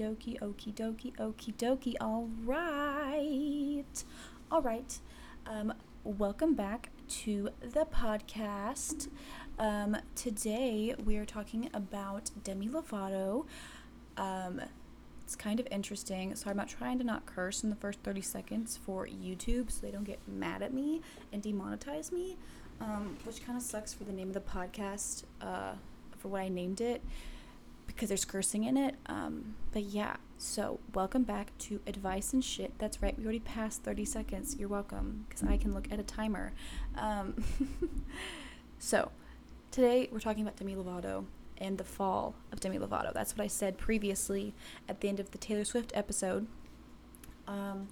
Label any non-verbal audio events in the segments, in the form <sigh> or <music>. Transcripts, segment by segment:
Dokie, okie dokie, okie dokie. All right. All right. Um, welcome back to the podcast. Um, today we are talking about Demi Lovato. Um, it's kind of interesting. So I'm not trying to not curse in the first 30 seconds for YouTube so they don't get mad at me and demonetize me, um, which kind of sucks for the name of the podcast, uh, for what I named it because there's cursing in it. Um, but yeah, so welcome back to Advice and Shit. That's right, we already passed 30 seconds. You're welcome because I can look at a timer. Um, <laughs> so today we're talking about Demi Lovato and the fall of Demi Lovato. That's what I said previously at the end of the Taylor Swift episode. Um,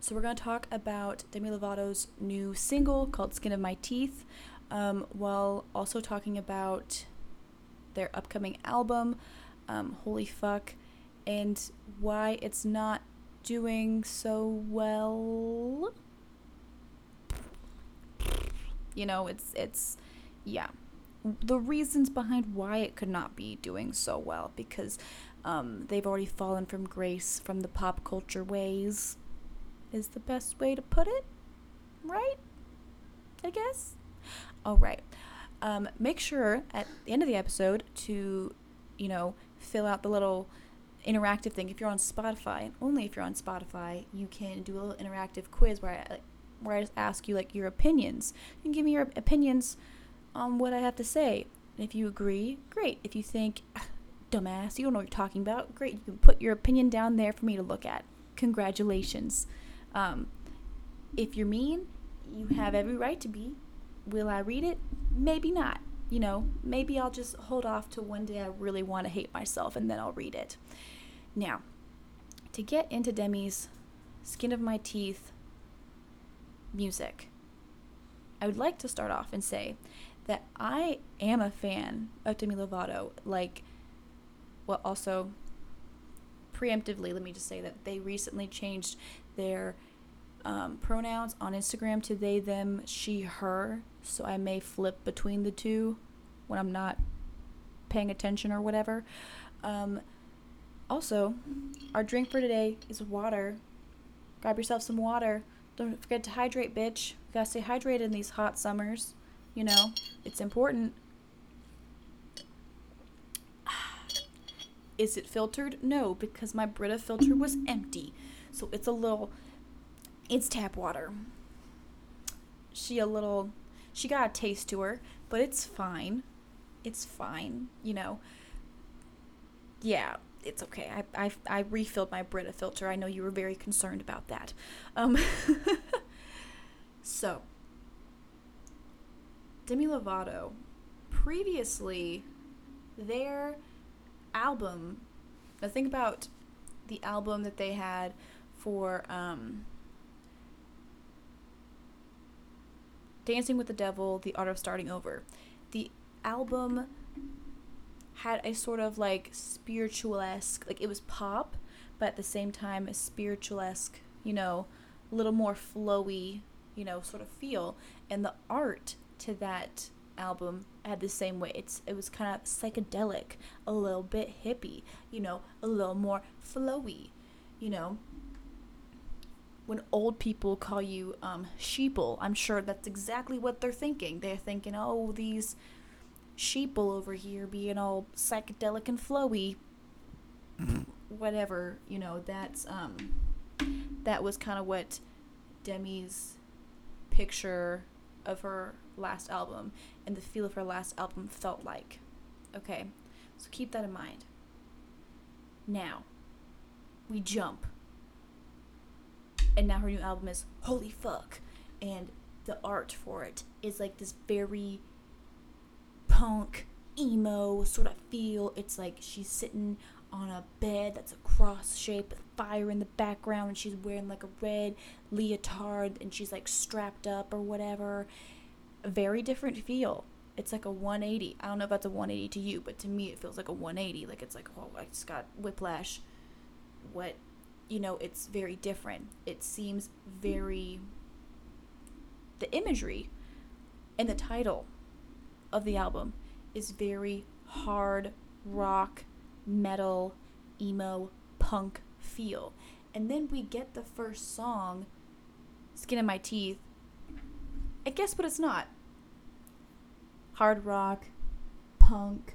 so we're going to talk about Demi Lovato's new single called Skin of My Teeth, um, while also talking about their upcoming album, um, Holy Fuck, and why it's not doing so well. You know, it's it's yeah. The reasons behind why it could not be doing so well because um, they've already fallen from grace from the pop culture ways is the best way to put it, right? I guess. All right. Um, make sure at the end of the episode to, you know, fill out the little interactive thing. If you're on Spotify, and only if you're on Spotify, you can do a little interactive quiz where I where I just ask you like your opinions. You can give me your opinions on what I have to say. And if you agree, great. If you think, <laughs> dumbass, you don't know what you're talking about, great. You can put your opinion down there for me to look at. Congratulations. Um, if you're mean, you have every right to be. Will I read it? Maybe not. You know, maybe I'll just hold off to one day I really want to hate myself and then I'll read it. Now, to get into Demi's Skin of My Teeth music, I would like to start off and say that I am a fan of Demi Lovato. Like, well, also, preemptively, let me just say that they recently changed their um, pronouns on Instagram to they, them, she, her. So I may flip between the two when I'm not paying attention or whatever. Um, also, our drink for today is water. Grab yourself some water. Don't forget to hydrate, bitch. You gotta stay hydrated in these hot summers. You know, it's important. <sighs> Is it filtered? No, because my Brita filter was empty. So it's a little it's tap water. She a little she got a taste to her, but it's fine. It's fine, you know. Yeah, it's okay. I I I refilled my Brita filter. I know you were very concerned about that. Um <laughs> so Demi Lovato previously their album now think about the album that they had for um Dancing with the Devil, The Art of Starting Over. The album had a sort of like spiritualesque, like it was pop, but at the same time a spiritualesque, you know, a little more flowy, you know, sort of feel. And the art to that album had the same way. It's it was kind of psychedelic, a little bit hippie, you know, a little more flowy, you know when old people call you um, sheeple, I'm sure that's exactly what they're thinking. They're thinking, oh, these sheeple over here being all psychedelic and flowy. Whatever, you know, that's um that was kind of what Demi's picture of her last album and the feel of her last album felt like. Okay. So keep that in mind. Now, we jump and now her new album is holy fuck. And the art for it is like this very punk emo sort of feel. It's like she's sitting on a bed that's a cross shape with fire in the background and she's wearing like a red leotard and she's like strapped up or whatever. A very different feel. It's like a 180 i don't know if that's a 180 to you but to me it feels like a 180 like it's like oh i just got whiplash. What you know, it's very different. It seems very. The imagery and the title of the album is very hard rock, metal, emo punk feel. And then we get the first song, Skin in My Teeth. I guess what it's not? Hard rock, punk,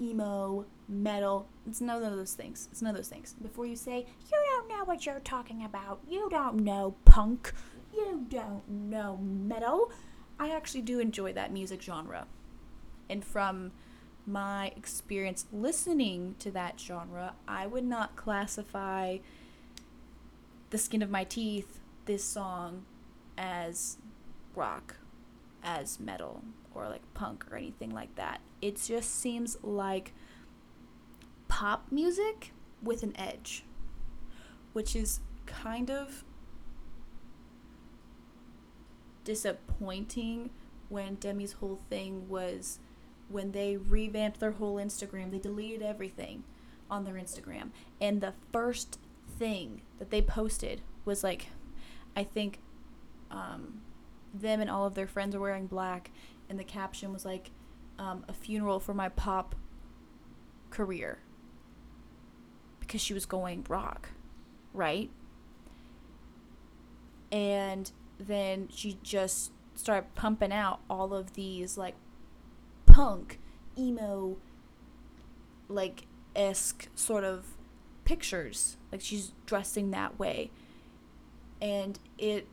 emo, metal. It's none of those things. It's none of those things. Before you say, you don't know what you're talking about, you don't know punk, you don't know metal, I actually do enjoy that music genre. And from my experience listening to that genre, I would not classify The Skin of My Teeth, this song, as rock, as metal, or like punk or anything like that. It just seems like pop music with an edge, which is kind of disappointing when Demi's whole thing was when they revamped their whole Instagram, they deleted everything on their Instagram. And the first thing that they posted was like, I think um, them and all of their friends are wearing black. And the caption was like, um, a funeral for my pop career. Because she was going rock, right? And then she just started pumping out all of these like punk, emo, like esque sort of pictures. Like she's dressing that way, and it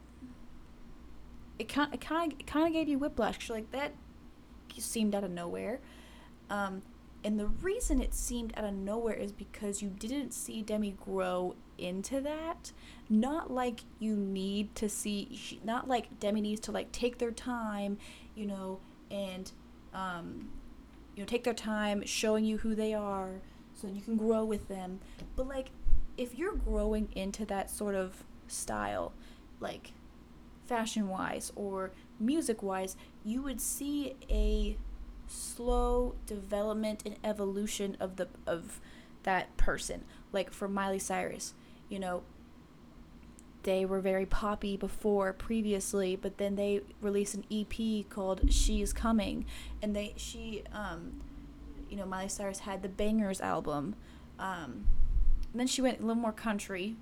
it kind of it kind of gave you whiplash. Cause like that seemed out of nowhere. Um, and the reason it seemed out of nowhere is because you didn't see Demi grow into that. Not like you need to see, not like Demi needs to like take their time, you know, and um, you know, take their time showing you who they are so you can grow with them. But like, if you're growing into that sort of style, like fashion wise or music wise, you would see a slow development and evolution of the of that person. Like for Miley Cyrus, you know, they were very poppy before previously, but then they released an EP called She's Coming, and they she um, you know Miley Cyrus had the Bangerz album, um, then she went a little more country,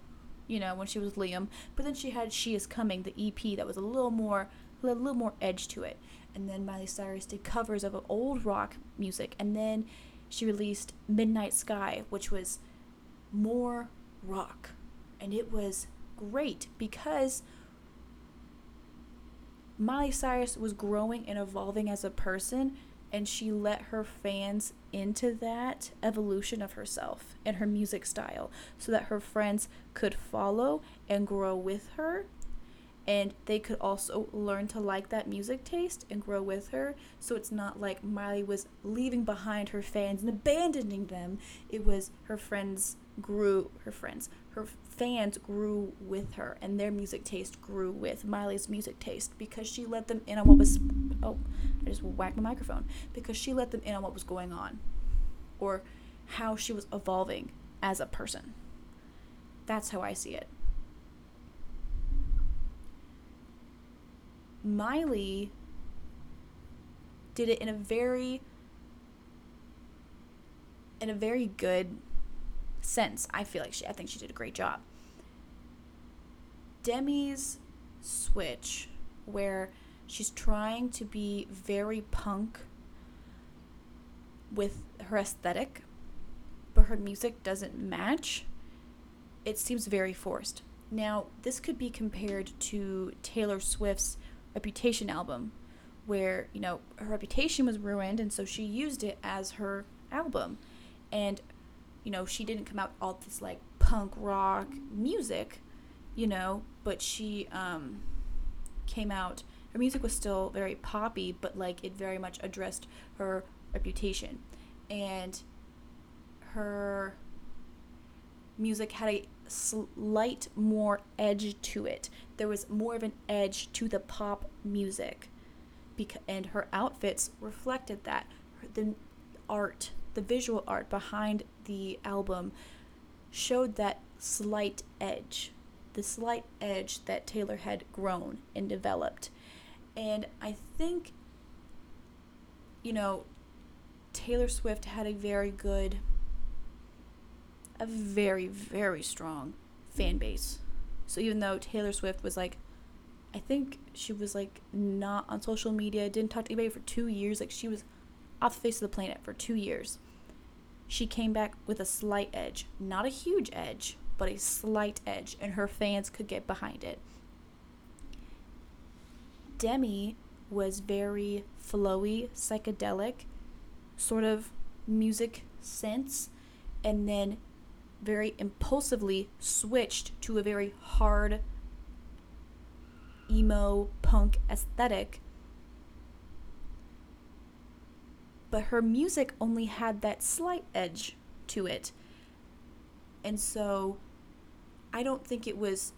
you know when she was Liam, but then she had She Is Coming, the EP that was a little more a little more edge to it, and then Miley Cyrus did covers of old rock music, and then she released Midnight Sky, which was more rock, and it was great because Miley Cyrus was growing and evolving as a person, and she let her fans into that evolution of herself and her music style so that her friends could follow and grow with her. And they could also learn to like that music taste and grow with her. So it's not like Miley was leaving behind her fans and abandoning them. It was her friends grew, her friends, her fans grew with her and their music taste grew with Miley's music taste because she let them in on what was oh I just whacked my microphone because she let them in on what was going on or how she was evolving as a person. That's how I see it. Miley did it in a very in a very good sense. I feel like she, I think she did a great job. Demi's switch, where she's trying to be very punk with her aesthetic, but her music doesn't match, it seems very forced. Now, this could be compared to Taylor Swift's Reputation album, where, you know, her reputation was ruined, and so she used it as her album. And you know, she didn't come out all this like punk rock music, you know, but she um, came out. Her music was still very poppy, but like it very much addressed her reputation, and her music had a slight more edge to it. There was more of an edge to the pop music, because and her outfits reflected that. The art the visual art behind the album showed that slight edge, the slight edge that Taylor had grown and developed. And I think, you know, Taylor Swift had a very good a very, very strong fan base. So even though Taylor Swift was like, I think she was like not on social media, didn't talk to anybody for two years, like she was off the face of the planet for two years. She came back with a slight edge, not a huge edge, but a slight edge, and her fans could get behind it. Demi was very flowy, psychedelic, sort of music sense, and then very impulsively switched to a very hard emo punk aesthetic. But her music only had that slight edge to it. And so I don't think it was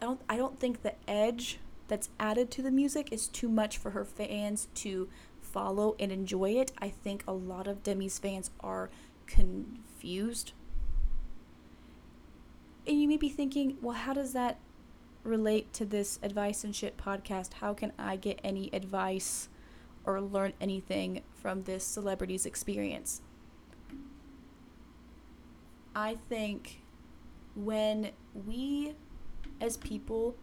I don't I don't think the edge that's added to the music is too much for her fans to follow and enjoy it. I think a lot of Demi's fans are confused. And you may be thinking, well, how does that relate to this advice and shit podcast? How can I get any advice or learn anything from this celebrity's experience? I think when we as people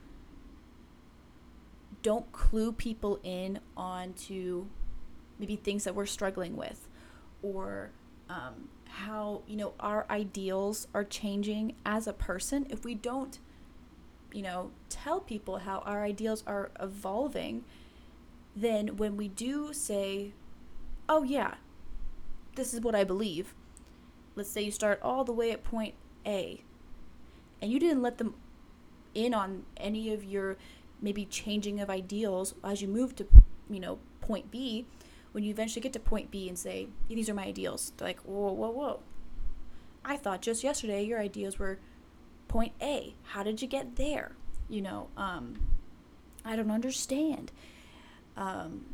don't clue people in onto maybe things that we're struggling with or um, how you know our ideals are changing as a person. If we don't you know tell people how our ideals are evolving then when we do say oh yeah this is what i believe let's say you start all the way at point a and you didn't let them in on any of your maybe changing of ideals as you move to you know point b when you eventually get to point B and say, these are my ideals, they're like, whoa, whoa, whoa. I thought just yesterday your ideas were point A. How did you get there? You know, um, I don't understand. Um,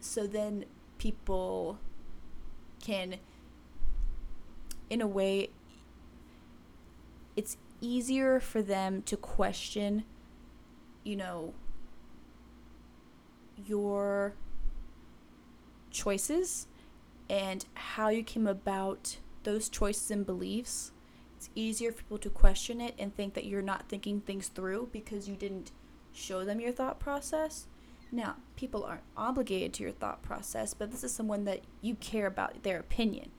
so then people can, in a way, it's easier for them to question, you know, your choices and how you came about those choices and beliefs, it's easier for people to question it and think that you're not thinking things through because you didn't show them your thought process. Now, people aren't obligated to your thought process, but this is someone that you care about their opinion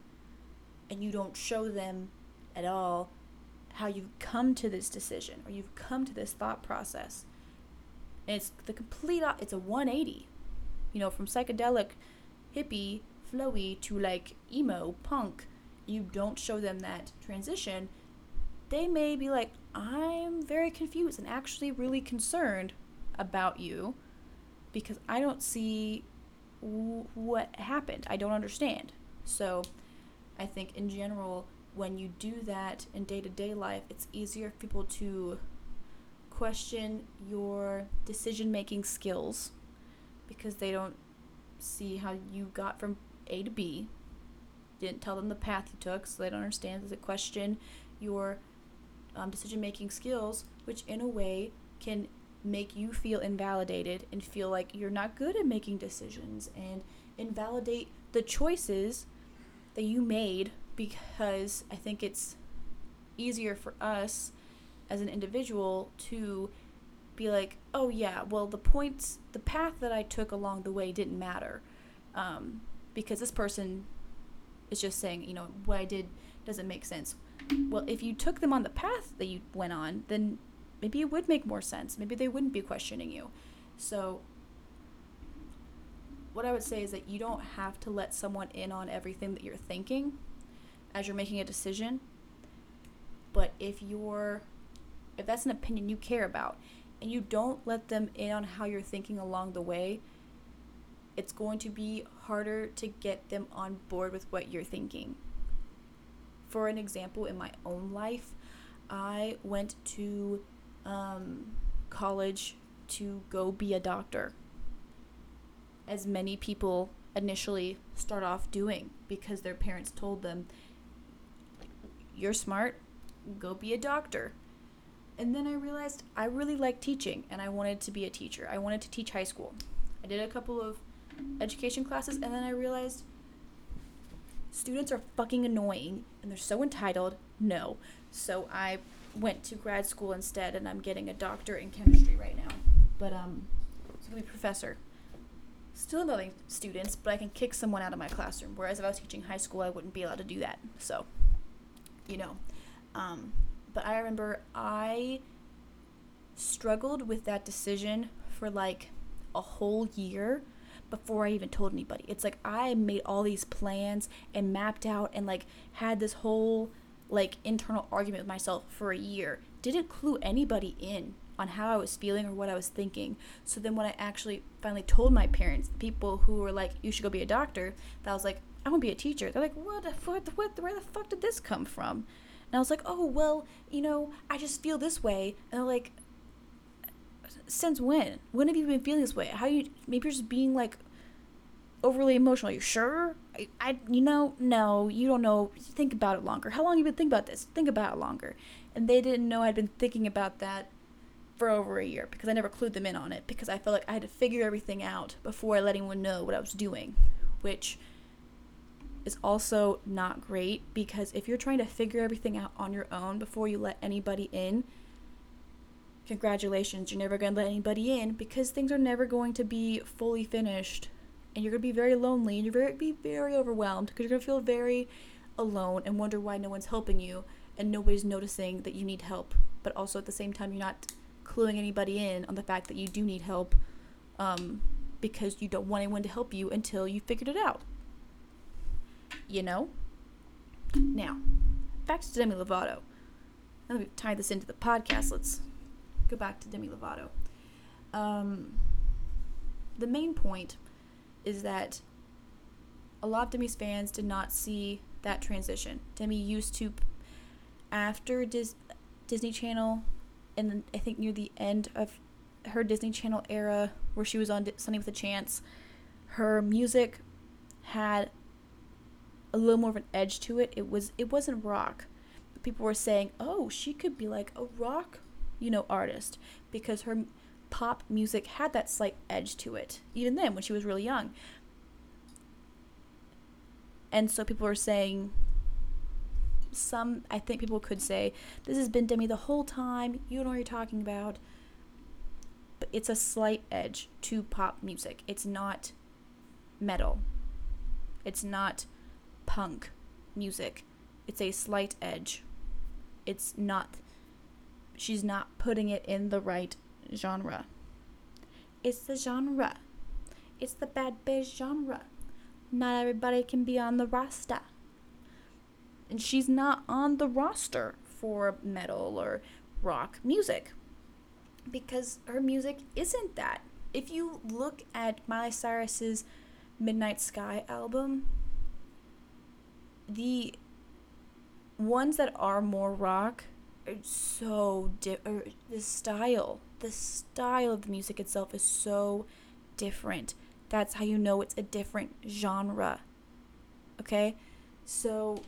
and you don't show them at all how you've come to this decision or you've come to this thought process. And it's the complete it's a 180. You know, from psychedelic hippie, flowy to like emo, punk, you don't show them that transition, they may be like, I'm very confused and actually really concerned about you because I don't see w- what happened. I don't understand. So I think in general, when you do that in day to day life, it's easier for people to question your decision making skills because they don't see how you got from A to B. Didn't tell them the path you took, so they don't understand. Does it question your um, decision making skills, which in a way can make you feel invalidated and feel like you're not good at making decisions and invalidate the choices that you made because I think it's easier for us as an individual to be like, oh yeah, well the points, the path that I took along the way didn't matter, um, because this person is just saying, you know, what I did doesn't make sense. Well, if you took them on the path that you went on, then maybe it would make more sense. Maybe they wouldn't be questioning you. So, what I would say is that you don't have to let someone in on everything that you're thinking as you're making a decision. But if you're if that's an opinion you care about and you don't let them in on how you're thinking along the way, it's going to be harder to get them on board with what you're thinking. For an example, in my own life, I went to um, college to go be a doctor, as many people initially start off doing because their parents told them, You're smart, go be a doctor. And then I realized I really liked teaching and I wanted to be a teacher. I wanted to teach high school. I did a couple of education classes and then I realized students are fucking annoying and they're so entitled No. So I went to grad school instead, and I'm getting a doctorate in chemistry right now. But um, so to be professor. Still loving students, but I can kick someone out of my classroom. Whereas if I was teaching high school, I wouldn't be allowed to do that. So, you know. Um, but I remember I struggled with that decision for like a whole year before I even told anybody. It's like I made all these plans and mapped out and like had this whole like internal argument with myself for a year. Didn't clue anybody in on how I was feeling or what I was thinking. So then when I actually finally told my parents, the people who were like, "You should go be a doctor," that I was like, "I want to be a teacher." They're like, "What? What? What? Where the fuck did this come from?" And I was like, "Oh well, you know, I just feel this way." And they're like, "Since when? When have you been feeling this way? How you? Maybe you're just being like overly emotional. Are you sure? I, I, you know, no, you don't know. Think about it longer. How long have you been thinking about this? Think about it longer." And they didn't know I'd been thinking about that for over a year because I never clued them in on it because I felt like I had to figure everything out before I let anyone know what I was doing, which is also not great because if you're trying to figure everything out on your own before you let anybody in, congratulations, you're never going to let anybody in because things are never going to be fully finished and you're going to be very lonely and you're going to be very overwhelmed because you're going to feel very alone and wonder why no one's helping you and nobody's noticing that you need help but also at the same time you're not cluing anybody in on the fact that you do need help um, because you don't want anyone to help you until you figured it out. You know? Now, back to Demi Lovato. That we've tied this into the podcast, let's go back to Demi Lovato. Um, the main point is that a lot of Demi's fans did not see that transition. Demi used to, after Dis- Disney Channel and I think near the end of her Disney Channel era, where she was on Sonny with a Chance, her music had a little more of an edge to it. It was it wasn't rock. People were saying, "Oh, she could be like a rock, you know, artist," because her pop music had that slight edge to it. Even then, when she was really young. And so people were saying, some I think people could say this has been Demi the whole time. You know what you're talking about. But it's a slight edge to pop music. It's not metal. It's not punk music. It's a slight edge. It's not she's not putting it in the right genre. It's the genre. It's the bad bitch genre. Not everybody can be on the roster and she's not on the roster for metal or rock music because her music isn't that. If you look at Miley Cyrus's Midnight Sky album, the ones that are more rock are so di- the style, the style of the music itself is so different. That's how you know it's a different genre. Okay? So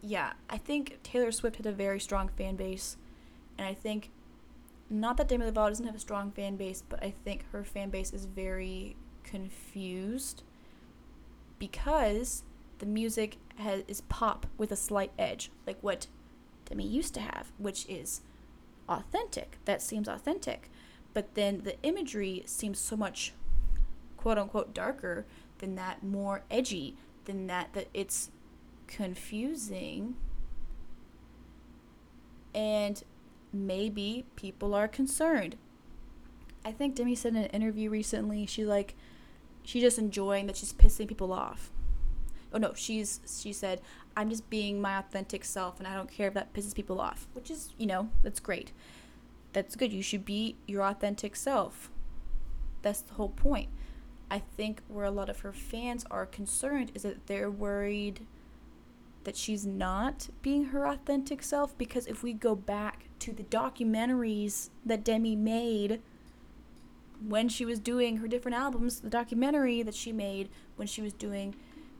yeah, I think Taylor Swift had a very strong fan base, and I think not that Demi Lovato doesn't have a strong fan base, but I think her fan base is very confused because the music has is pop with a slight edge, like what Demi used to have, which is authentic. That seems authentic, but then the imagery seems so much quote unquote darker than that, more edgy than that. That it's confusing and maybe people are concerned. I think Demi said in an interview recently, she like she's just enjoying that she's pissing people off. Oh no, she's she said, I'm just being my authentic self and I don't care if that pisses people off, which is, you know, that's great. That's good. You should be your authentic self. That's the whole point. I think where a lot of her fans are concerned is that they're worried that she's not being her authentic self because if we go back to the documentaries that Demi made when she was doing her different albums, the documentary that she made when she was doing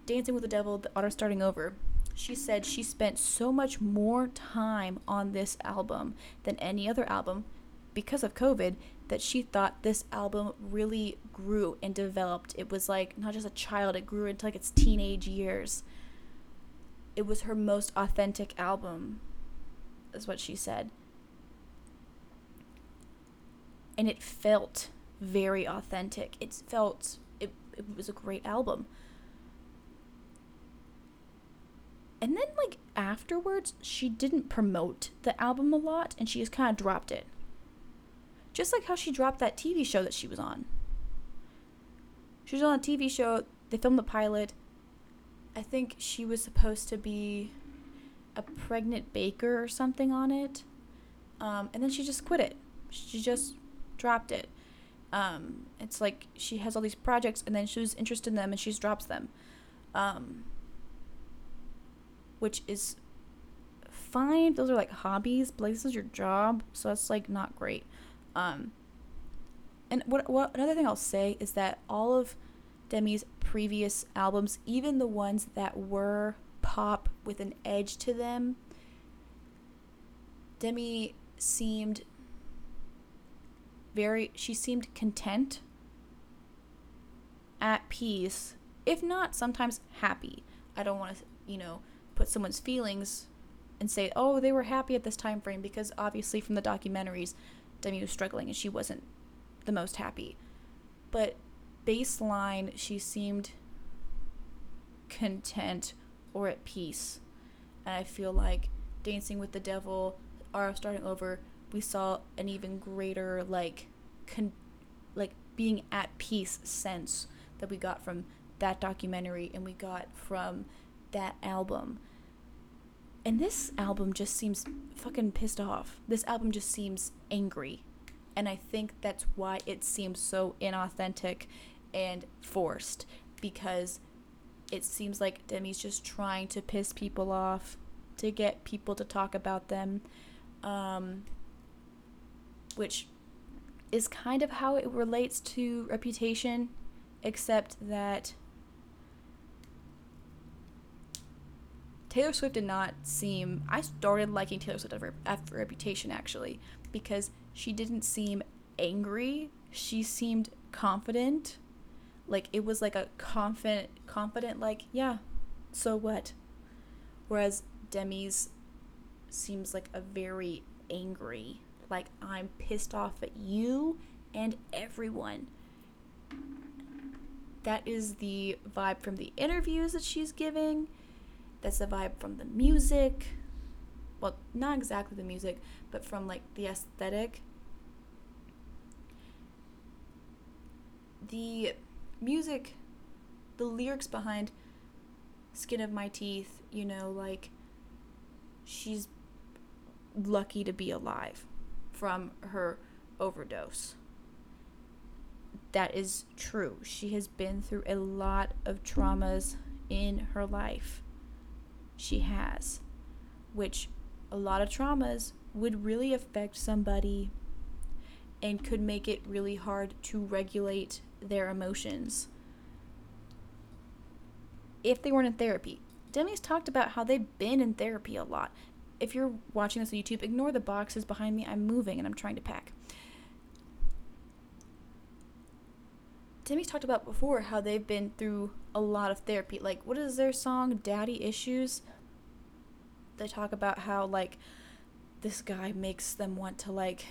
Dancing with the Devil, The Art of Starting Over, she said she spent so much more time on this album than any other album because of COVID that she thought this album really grew and developed. It was like not just a child, it grew into like its teenage years it was her most authentic album, is what she said. And it felt very authentic. It felt, it, it was a great album. And then, like, afterwards, she didn't promote the album a lot and she just kind of dropped it. Just like how she dropped that TV show that she was on. She was on a TV show, they filmed the pilot. I think she was supposed to be a pregnant baker or something on it. Um, and then she just quit it. She just dropped it. Um, it's like she has all these projects and then she was interested in them and she just drops them. Um, which is fine. Those are like hobbies, but this is your job, so that's like not great. Um, and what what another thing I'll say is that all of Demi's previous albums, even the ones that were pop with an edge to them, Demi seemed very she seemed content at peace if not sometimes happy. I don't want to you know put someone's feelings and say oh they were happy at this time frame because obviously from the documentaries demi was struggling and she wasn't the most happy. But baseline she seemed content or at peace. And i feel like dancing with the devil or starting over we saw an even greater like con- like being at peace sense that we got from that documentary and we got from that album. And this album just seems fucking pissed off. This album just seems angry. And I think that's why it seems so inauthentic and forced because it seems like Demi's just trying to piss people off to get people to talk about them. Um, which is kind of how it relates to reputation, except that Taylor Swift did not seem. I started liking Taylor Swift after, Reputation actually because she didn't seem angry. She seemed confident. Like it was like a confident, confident like yeah, so what? Whereas Demi's seems like a very angry like I'm pissed off at you and everyone. That is the vibe from the interviews that she's giving. That's the vibe from the music. Well, not exactly the music, but from like the aesthetic. The music, the lyrics behind Skin of My Teeth, you know, like she's lucky to be alive from her overdose. That is true. She has been through a lot of traumas in her life. She has. Which a lot of traumas would really affect somebody and could make it really hard to regulate their emotions if they weren't in therapy. Demi's talked about how they've been in therapy a lot if you're watching this on YouTube, ignore the boxes behind me. I'm moving and I'm trying to pack. Demi's talked about before how they've been through a lot of therapy. Like, what is their song, Daddy Issues? They talk about how, like, this guy makes them want to, like,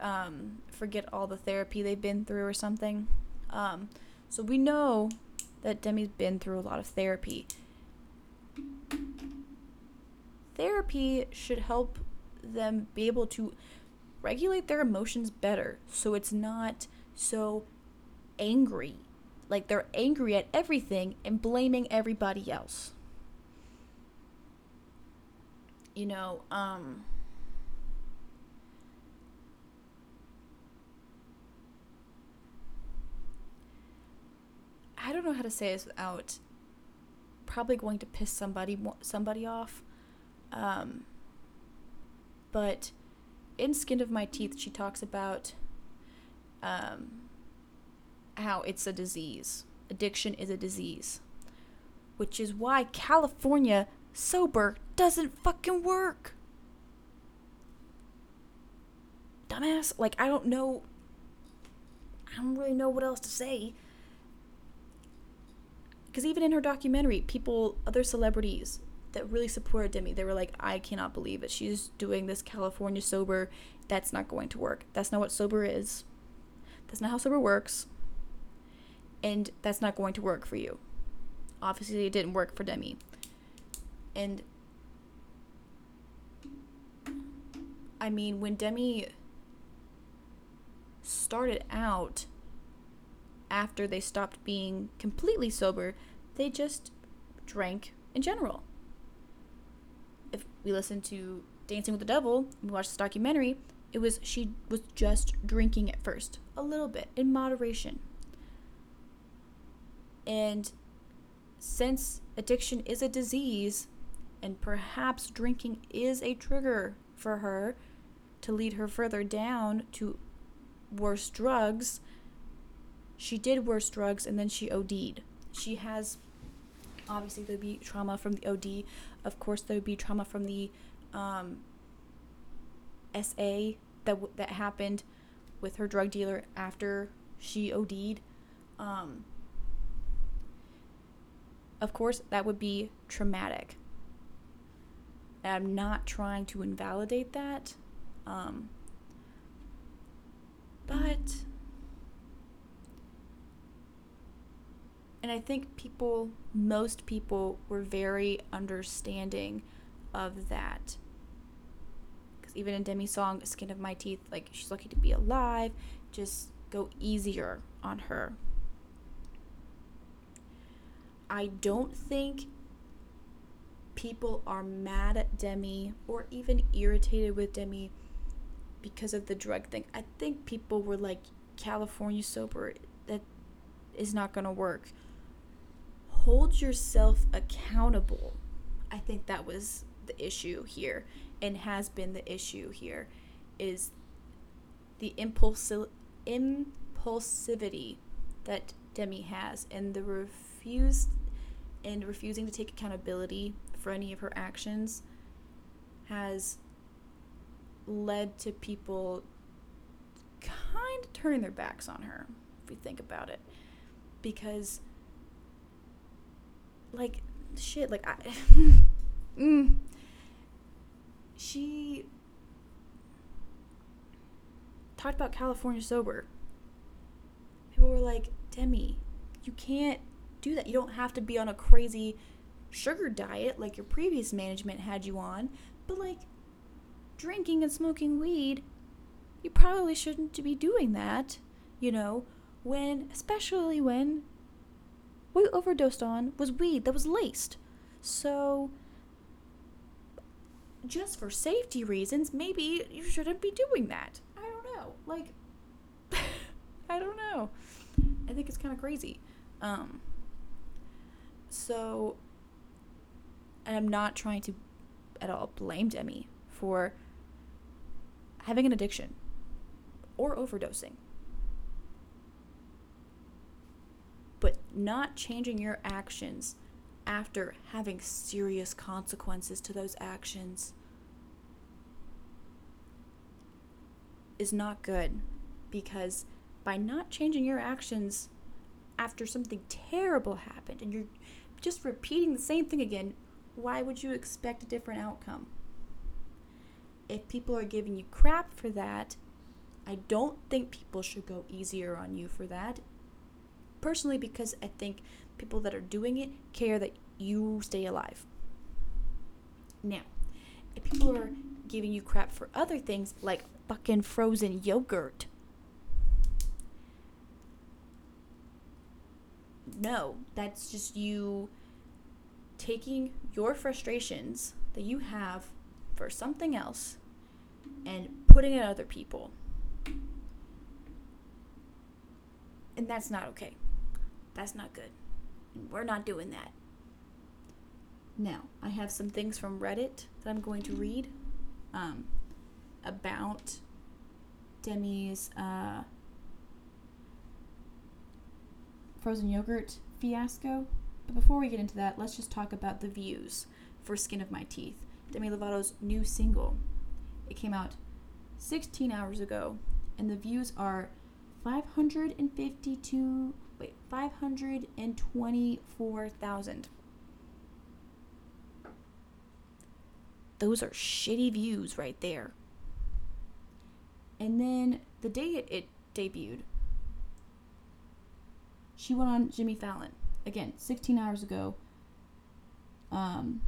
um, forget all the therapy they've been through or something. Um, so we know that Demi's been through a lot of therapy therapy should help them be able to regulate their emotions better so it's not so angry. Like they're angry at everything and blaming everybody else. You know, um, I don't know how to say this without probably going to piss somebody somebody off. Um, but in Skin of My Teeth, she talks about um, how it's a disease. Addiction is a disease. Which is why California sober doesn't fucking work. Dumbass. Like, I don't know. I don't really know what else to say. Because even in her documentary, people, other celebrities, that really supported Demi. They were like, I cannot believe it. She's doing this California sober. That's not going to work. That's not what sober is. That's not how sober works. And that's not going to work for you. Obviously, it didn't work for Demi. And I mean, when Demi started out after they stopped being completely sober, they just drank in general. We listened to Dancing with the Devil, we watched this documentary, it was she was just drinking at first, a little bit in moderation. And since addiction is a disease and perhaps drinking is a trigger for her to lead her further down to worse drugs, she did worse drugs and then she OD'd. She has obviously there'd be trauma from the OD. Of course, there would be trauma from the um, SA that w- that happened with her drug dealer after she OD'd. Um, of course, that would be traumatic. And I'm not trying to invalidate that. Um, but and I think people, most people, were very understanding of that. Because even in Demi's song, Skin of My Teeth, like, she's lucky to be alive, just go easier on her. I don't think people are mad at Demi or even irritated with Demi because of the drug thing. I think people were like, California sober, that is not going to work hold yourself accountable. I think that was the issue here and has been the issue here is the impulsi- impulsivity that Demi has and the refused and refusing to take accountability for any of her actions has led to people kind of turning their backs on her if we think about it because like shit like i <laughs> mm, she talked about california sober. People were like demi you can't do that. You don't have to be on a crazy sugar diet like your previous management had you on. But like drinking and smoking weed you probably shouldn't be doing that you know when especially when you overdosed on was weed that was laced. So, just for safety reasons, maybe you shouldn't be doing that. I don't know. Like, <laughs> I don't know. I think it's kind of crazy. Um, so, I'm not trying to at all blame Demi for having an addiction or overdosing. But not changing your actions after having serious consequences to those actions is not good because by not changing your actions after something terrible happened and you're just repeating the same thing again, why would you expect a different outcome? If people are giving you crap for that, I don't think people should go easier on you for that personally because I think people that are doing it care that you stay alive. Now, if people are giving you crap for other things like fucking frozen yogurt, no, that's just you taking your frustrations that you have for something else and putting it on other people. And that's not okay. That's not good. We're not doing that. Now, I have some things from Reddit that I'm going to read um, about Demi's uh, frozen yogurt fiasco. But before we get into that, let's just talk about the views for Skin of My Teeth, Demi Lovato's new single. It came out 16 hours ago, and the views are 552 wait, 524,000. those are shitty views right there. And then the day it, it debuted, she went on Jimmy Fallon again 16 hours ago. Um,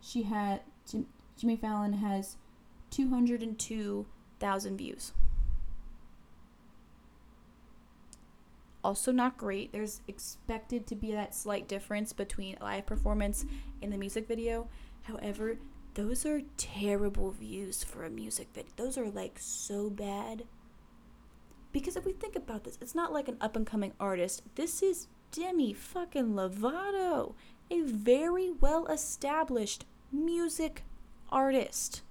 she had Jim, Jimmy Fallon has 202,000 views. Also, not great. There's expected to be that slight difference between live performance and the music video. However, those are terrible views for a music video. Those are like so bad. Because if we think about this, it's not like an up and coming artist. This is Demi fucking Lovato, a very well established music artist.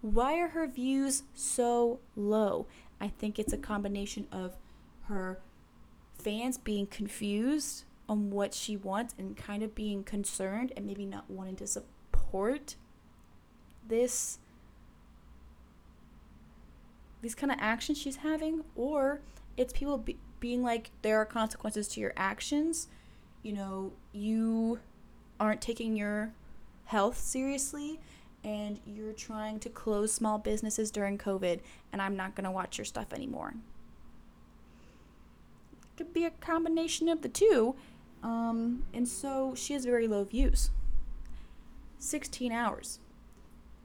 Why are her views so low? I think it's a combination of her fans being confused on what she wants and kind of being concerned and maybe not wanting to support this these kind of actions she's having or it's people be, being like there are consequences to your actions. You know you aren't taking your health seriously and you're trying to close small businesses during covid and i'm not going to watch your stuff anymore could be a combination of the two um, and so she has very low views 16 hours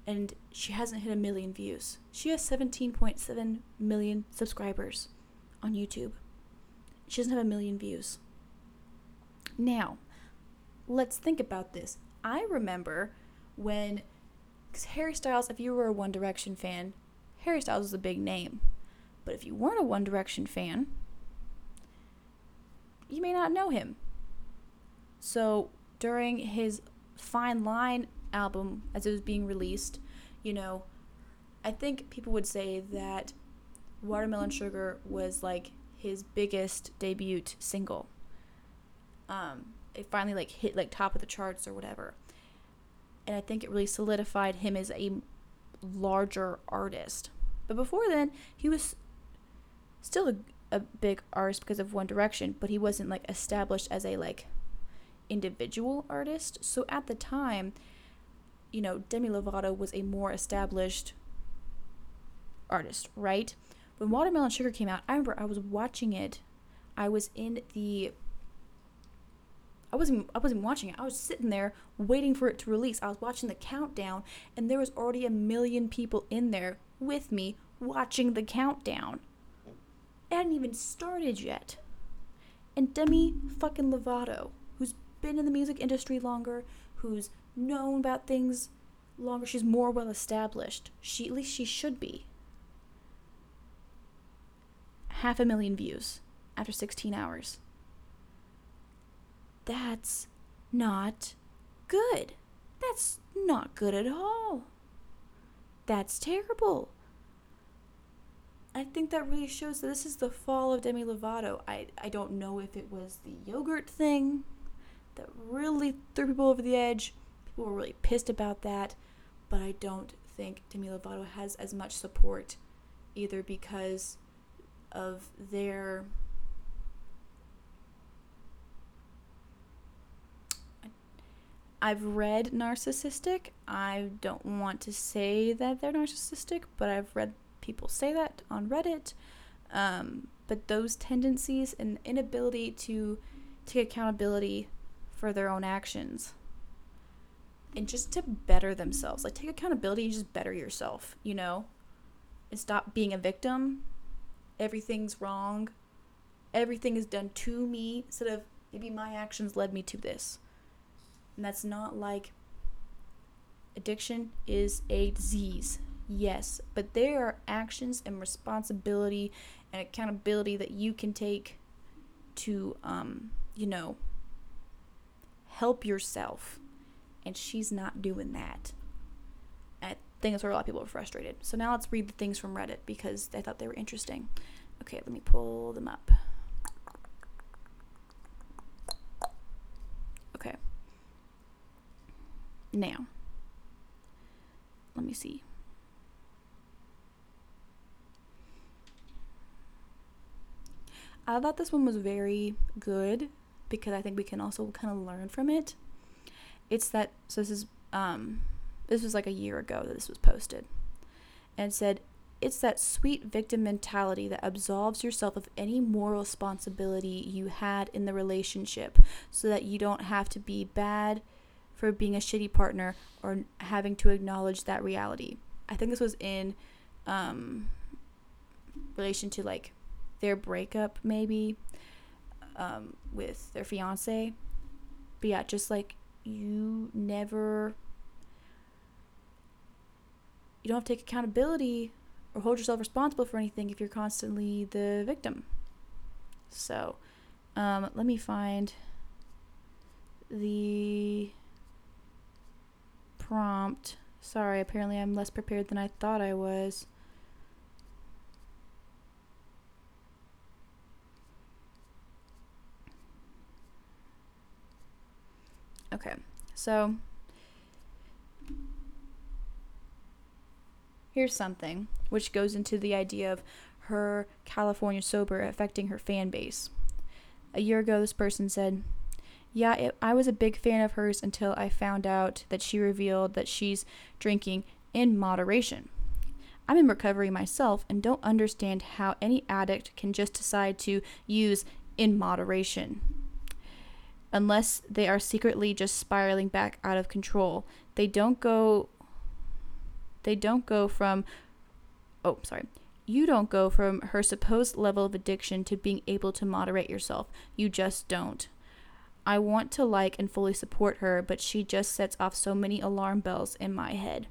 and she hasn't hit a million views. She has 17.7 million subscribers on YouTube. She doesn't have a million views. Now, let's think about this. I remember when, because Harry Styles, if you were a One Direction fan, Harry Styles was a big name. But if you weren't a One Direction fan, you may not know him. So during his Fine Line album as it was being released, you know, I think people would say that Watermelon Sugar was like his biggest debut single. Um, it finally like hit like top of the charts or whatever. And I think it really solidified him as a larger artist. But before then, he was still a, a big artist because of One Direction, but he wasn't like established as a like individual artist. So at the time, you know, Demi Lovato was a more established artist, right? When Watermelon Sugar came out, I remember I was watching it. I was in the I wasn't I wasn't watching it. I was sitting there waiting for it to release. I was watching the countdown and there was already a million people in there with me watching the countdown. It hadn't even started yet. And Demi fucking Lovato, who's been in the music industry longer, who's known about things longer. She's more well established. She at least she should be. Half a million views after 16 hours. That's not good. That's not good at all. That's terrible. I think that really shows that this is the fall of Demi Lovato. I, I don't know if it was the yogurt thing that really threw people over the edge People were really pissed about that, but I don't think Demi Lovato has as much support either because of their I've read narcissistic. I don't want to say that they're narcissistic, but I've read people say that on Reddit. Um, but those tendencies and inability to take accountability for their own actions and just to better themselves. Like take accountability and just better yourself, you know? And stop being a victim. Everything's wrong. Everything is done to me instead of maybe my actions led me to this. And that's not like addiction is a disease. Yes, but there are actions and responsibility and accountability that you can take to um, you know, help yourself and she's not doing that. I think that's where a lot of people are frustrated. So now let's read the things from Reddit because I thought they were interesting. Okay, let me pull them up. Okay. Now, let me see. I thought this one was very good because I think we can also kind of learn from it. it's that so this is um this was like a year ago that this was posted and said it's that sweet victim mentality that absolves yourself of any moral responsibility you had in the relationship so that you don't have to be bad for being a shitty partner or having to acknowledge that reality. I think this was in um, relation to like their breakup, maybe um, with their fiance. But yeah, just like you never, you don't have to take accountability or hold yourself responsible for anything if you're constantly the victim. So, um, let me find the prompt. Sorry, apparently I'm less prepared than I thought I was. Okay, so here's something which goes into the idea of her California sober affecting her fan base. A year ago, this person said, Yeah, it, I was a big fan of hers until I found out that she revealed that she's drinking in moderation. I'm in recovery myself and don't understand how any addict can just decide to use in moderation. Unless they are secretly just spiraling back out of control. They don't go they don't go from, oh, sorry. You don't go from her supposed level of addiction to being able to moderate yourself. You just don't. I want to like and fully support her, but she just sets off so many alarm bells in my head.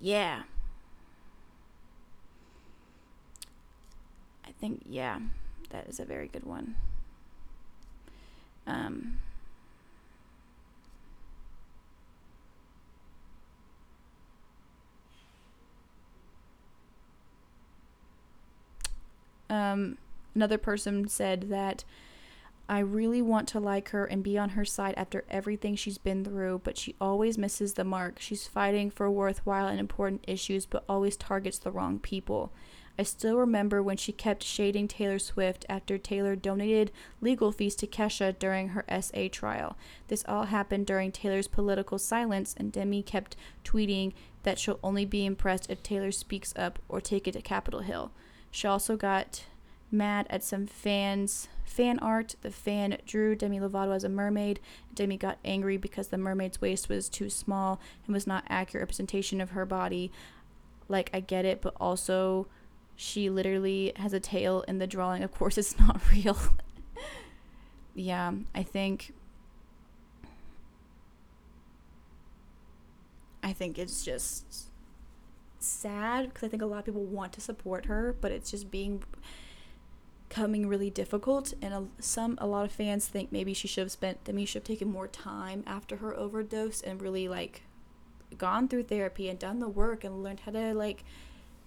Yeah. I think, yeah, that is a very good one. Um, um, another person said that I really want to like her and be on her side after everything she's been through, but she always misses the mark. She's fighting for worthwhile and important issues, but always targets the wrong people. I still remember when she kept shading Taylor Swift after Taylor donated legal fees to Kesha during her SA trial. This all happened during Taylor's political silence, and Demi kept tweeting that she'll only be impressed if Taylor speaks up or take it to Capitol Hill. She also got mad at some fans fan art. The fan drew Demi Lovato as a mermaid. Demi got angry because the mermaid's waist was too small and was not accurate representation of her body. Like I get it, but also she literally has a tail in the drawing. Of course <laughs> it's not real. yeah, I think I think it's just sad because I think a lot of people want to support her, but it's just being coming really difficult and a, some a lot of fans think maybe she should have spent I mean, she should have taken more time after her overdose and really like gone through therapy and done the work and learned how to like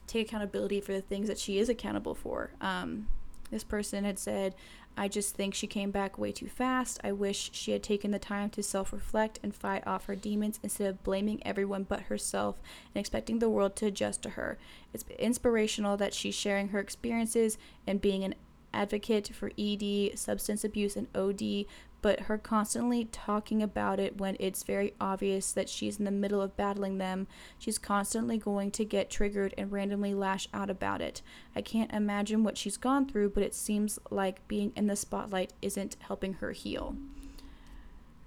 take accountability for the things that she is accountable for. Um, this person had said, I just think she came back way too fast. I wish she had taken the time to self reflect and fight off her demons instead of blaming everyone but herself and expecting the world to adjust to her. It's inspirational that she's sharing her experiences and being an advocate for ED, substance abuse, and OD, but her constantly talking about it when it's very obvious that she's in the middle of battling them, she's constantly going to get triggered and randomly lash out about it. I can't imagine what she's gone through, but it seems like being in the spotlight isn't helping her heal.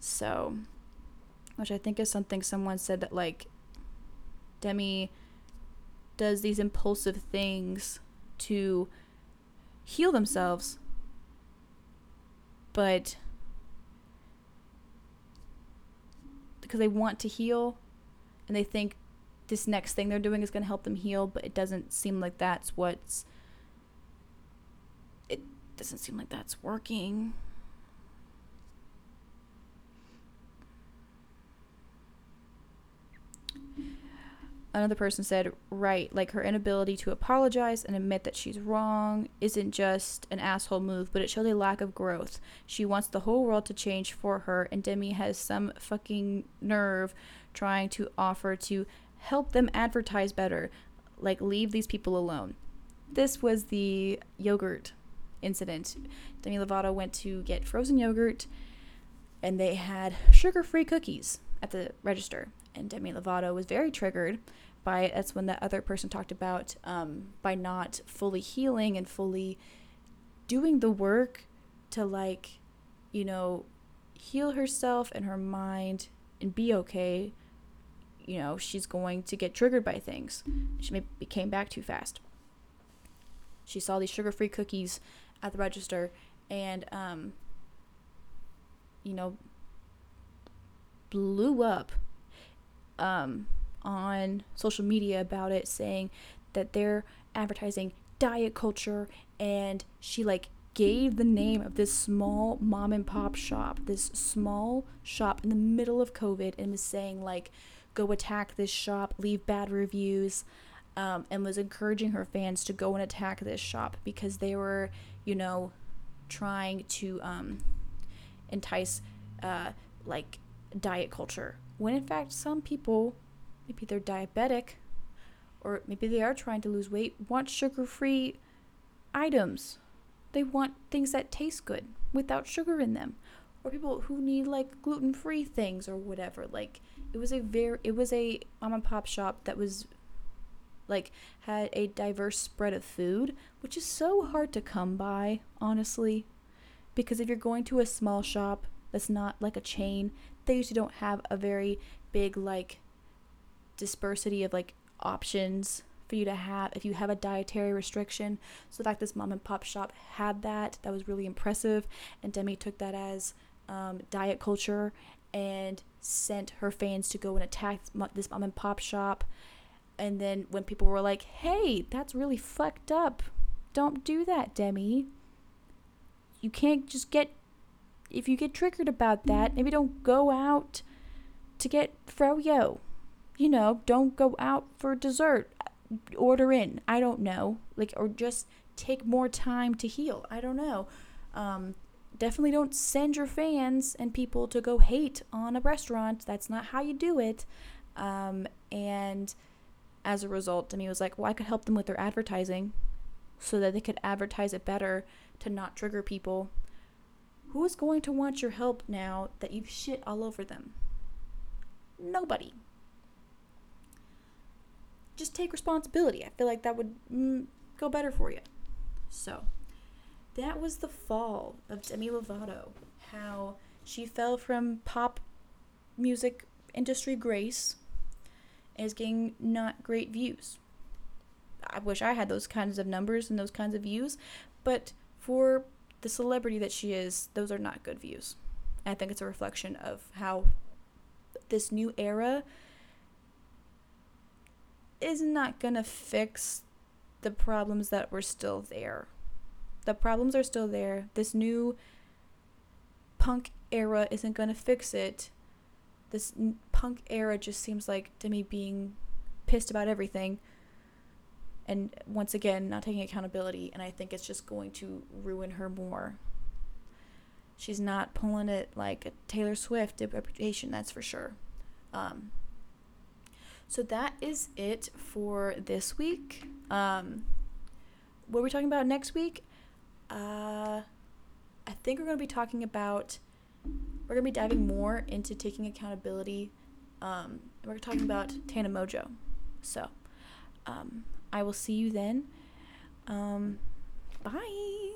So, which I think is something someone said that, like, Demi does these impulsive things to heal themselves, but because they want to heal and they think this next thing they're doing is going to help them heal, but it doesn't seem like that's what's. It doesn't seem like that's working. Another person said, right, like her inability to apologize and admit that she's wrong isn't just an asshole move, but it shows a lack of growth. She wants the whole world to change for her, and Demi has some fucking nerve trying to offer to help them advertise better. Like, leave these people alone. This was the yogurt incident. Demi Lovato went to get frozen yogurt and they had sugar-free cookies at the register. And Demi Lovato was very triggered by it. That's when that other person talked about um, by not fully healing and fully doing the work to like, you know, heal herself and her mind and be okay. You know, she's going to get triggered by things. She maybe came back too fast. She saw these sugar-free cookies at the register and um, you know, blew up um, on social media about it, saying that they're advertising diet culture, and she like gave the name of this small mom and pop shop, this small shop in the middle of COVID, and was saying like, go attack this shop, leave bad reviews. Um, and was encouraging her fans to go and attack this shop because they were, you know, trying to um, entice uh, like diet culture. When in fact, some people, maybe they're diabetic or maybe they are trying to lose weight, want sugar free items. They want things that taste good without sugar in them. Or people who need like gluten free things or whatever. Like it was a very it was a mom and pop shop that was like had a diverse spread of food, which is so hard to come by, honestly. Because if you're going to a small shop that's not like a chain, they usually don't have a very big like dispersity of like options for you to have if you have a dietary restriction. So the fact this mom and pop shop had that, that was really impressive. And Demi took that as um, diet culture and sent her fans to go and attack this mom and pop shop. And then when people were like, hey, that's really fucked up. Don't do that, Demi. You can't just get, if you get triggered about that, maybe don't go out to get froyo. You know, don't go out for dessert. Order in. I don't know. Like, or just take more time to heal. I don't know. Um, definitely don't send your fans and people to go hate on a restaurant. That's not how you do it. Um, and as a result, Demi was like, well, I could help them with their advertising so that they could advertise it better to not trigger people. Who is going to want your help now that you've shit all over them? Nobody. Just take responsibility. I feel like that would mm, go better for you. So, that was the fall of Demi Lovato. How she fell from pop music industry grace is getting not great views. I wish I had those kinds of numbers and those kinds of views, but for the celebrity that she is, those are not good views. I think it's a reflection of how this new era is not going to fix the problems that were still there. The problems are still there. This new punk era isn't going to fix it this punk era just seems like Demi being pissed about everything and once again not taking accountability and I think it's just going to ruin her more. She's not pulling it like Taylor Swift reputation, that's for sure. Um, so that is it for this week. Um, what are we talking about next week? Uh, I think we're going to be talking about we're going to be diving more into taking accountability. Um, we're talking about Tana Mongeau. So, um, I will see you then. Um, bye.